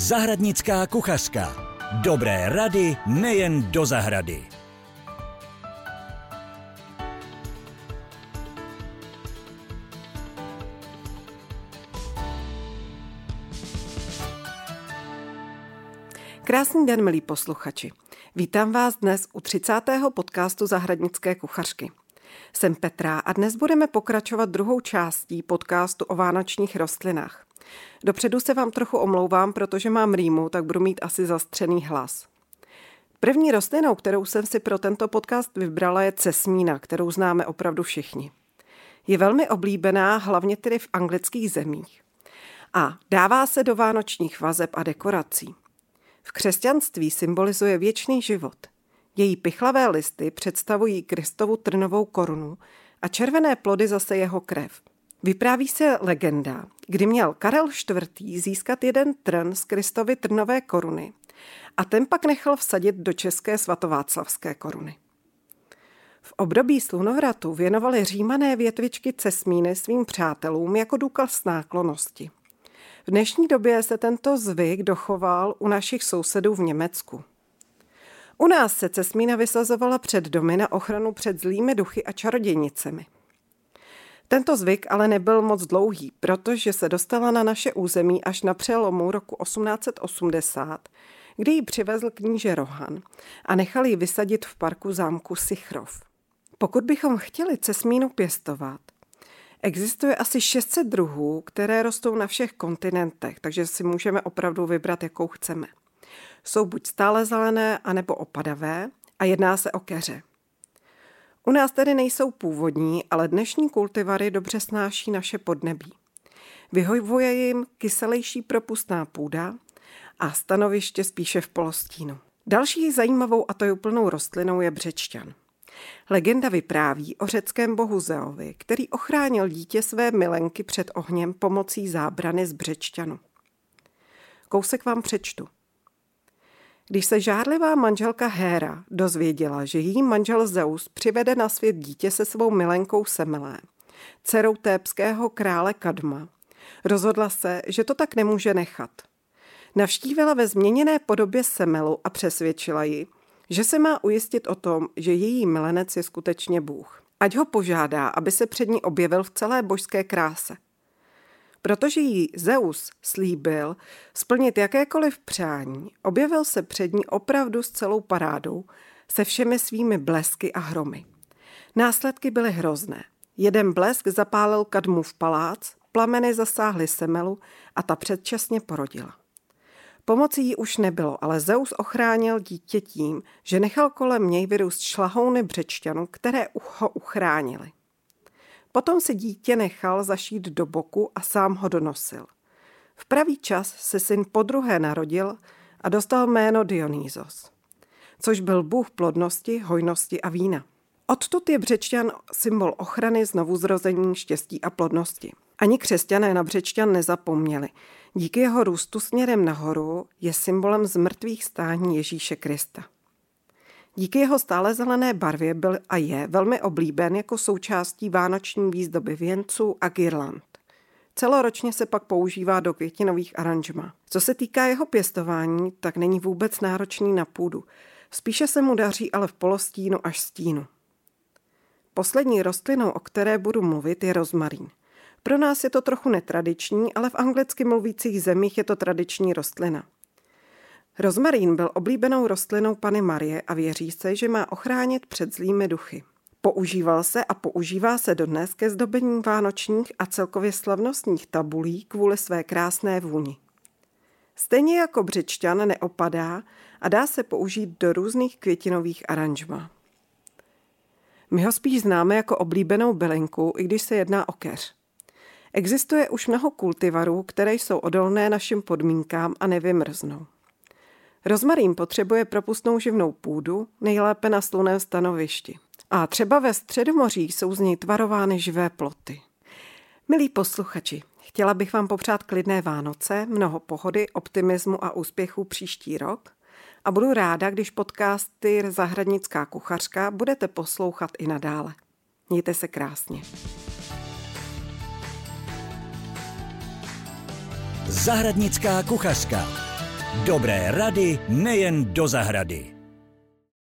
Zahradnická kuchařka. Dobré rady nejen do zahrady. Krásný den, milí posluchači. Vítám vás dnes u 30. podcastu Zahradnické kuchařky. Jsem Petra a dnes budeme pokračovat druhou částí podcastu o vánočních rostlinách. Dopředu se vám trochu omlouvám, protože mám rýmu, tak budu mít asi zastřený hlas. První rostlinou, kterou jsem si pro tento podcast vybrala, je cesmína, kterou známe opravdu všichni. Je velmi oblíbená, hlavně tedy v anglických zemích. A dává se do vánočních vazeb a dekorací. V křesťanství symbolizuje věčný život. Její pichlavé listy představují Kristovu trnovou korunu a červené plody zase jeho krev. Vypráví se legenda, kdy měl Karel IV. získat jeden trn z Kristovy trnové koruny a ten pak nechal vsadit do české svatováclavské koruny. V období slunovratu věnovali římané větvičky cesmíny svým přátelům jako důkaz náklonosti. V dnešní době se tento zvyk dochoval u našich sousedů v Německu. U nás se cesmína vysazovala před domy na ochranu před zlými duchy a čarodějnicemi. Tento zvyk ale nebyl moc dlouhý, protože se dostala na naše území až na přelomu roku 1880, kdy ji přivezl kníže Rohan a nechal ji vysadit v parku zámku Sichrov. Pokud bychom chtěli cesmínu pěstovat, existuje asi 600 druhů, které rostou na všech kontinentech, takže si můžeme opravdu vybrat, jakou chceme. Jsou buď stále zelené, anebo opadavé a jedná se o keře. U nás tedy nejsou původní, ale dnešní kultivary dobře snáší naše podnebí. Vyhovuje jim kyselější propustná půda a stanoviště spíše v polostínu. Další zajímavou a tojuplnou rostlinou je břečťan. Legenda vypráví o řeckém bohu Zeovi, který ochránil dítě své milenky před ohněm pomocí zábrany z břečťanu. Kousek vám přečtu – když se žárlivá manželka Héra dozvěděla, že její manžel Zeus přivede na svět dítě se svou milenkou Semelé, dcerou tébského krále Kadma, rozhodla se, že to tak nemůže nechat. Navštívila ve změněné podobě Semelu a přesvědčila ji, že se má ujistit o tom, že její milenec je skutečně Bůh. Ať ho požádá, aby se před ní objevil v celé božské kráse – Protože jí Zeus slíbil splnit jakékoliv přání, objevil se před ní opravdu s celou parádou, se všemi svými blesky a hromy. Následky byly hrozné. Jeden blesk zapálil kadmu v palác, plameny zasáhly Semelu a ta předčasně porodila. Pomoci jí už nebylo, ale Zeus ochránil dítě tím, že nechal kolem něj vyrůst šlahouny břečťanů, které ho uchránili. Potom si dítě nechal zašít do boku a sám ho donosil. V pravý čas se syn podruhé narodil a dostal jméno Dionýzos, což byl bůh plodnosti, hojnosti a vína. Odtud je břečťan symbol ochrany, znovuzrození, štěstí a plodnosti. Ani křesťané na břečťan nezapomněli. Díky jeho růstu směrem nahoru je symbolem zmrtvých stání Ježíše Krista. Díky jeho stále zelené barvě byl a je velmi oblíben jako součástí vánoční výzdoby věnců a girland. Celoročně se pak používá do květinových aranžma. Co se týká jeho pěstování, tak není vůbec náročný na půdu. Spíše se mu daří ale v polostínu až stínu. Poslední rostlinou, o které budu mluvit, je rozmarín. Pro nás je to trochu netradiční, ale v anglicky mluvících zemích je to tradiční rostlina. Rozmarín byl oblíbenou rostlinou Pany Marie a věří se, že má ochránit před zlými duchy. Používal se a používá se dodnes ke zdobení vánočních a celkově slavnostních tabulí kvůli své krásné vůni. Stejně jako břičťan neopadá a dá se použít do různých květinových aranžmá. My ho spíš známe jako oblíbenou bylinku, i když se jedná o keř. Existuje už mnoho kultivarů, které jsou odolné našim podmínkám a nevymrznou. Rozmarín potřebuje propustnou živnou půdu, nejlépe na sluném stanovišti. A třeba ve středomoří jsou z něj tvarovány živé ploty. Milí posluchači, chtěla bych vám popřát klidné Vánoce, mnoho pohody, optimismu a úspěchů příští rok a budu ráda, když podcasty Zahradnická kuchařka budete poslouchat i nadále. Mějte se krásně. Zahradnická kuchařka Dobré rady nejen do zahrady.